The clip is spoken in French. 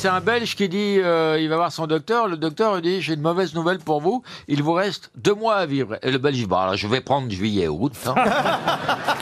C'est un Belge qui dit, euh, il va voir son docteur. Le docteur lui dit, j'ai une mauvaise nouvelle pour vous. Il vous reste deux mois à vivre. Et le Belge dit, bah, je vais prendre juillet août. hein.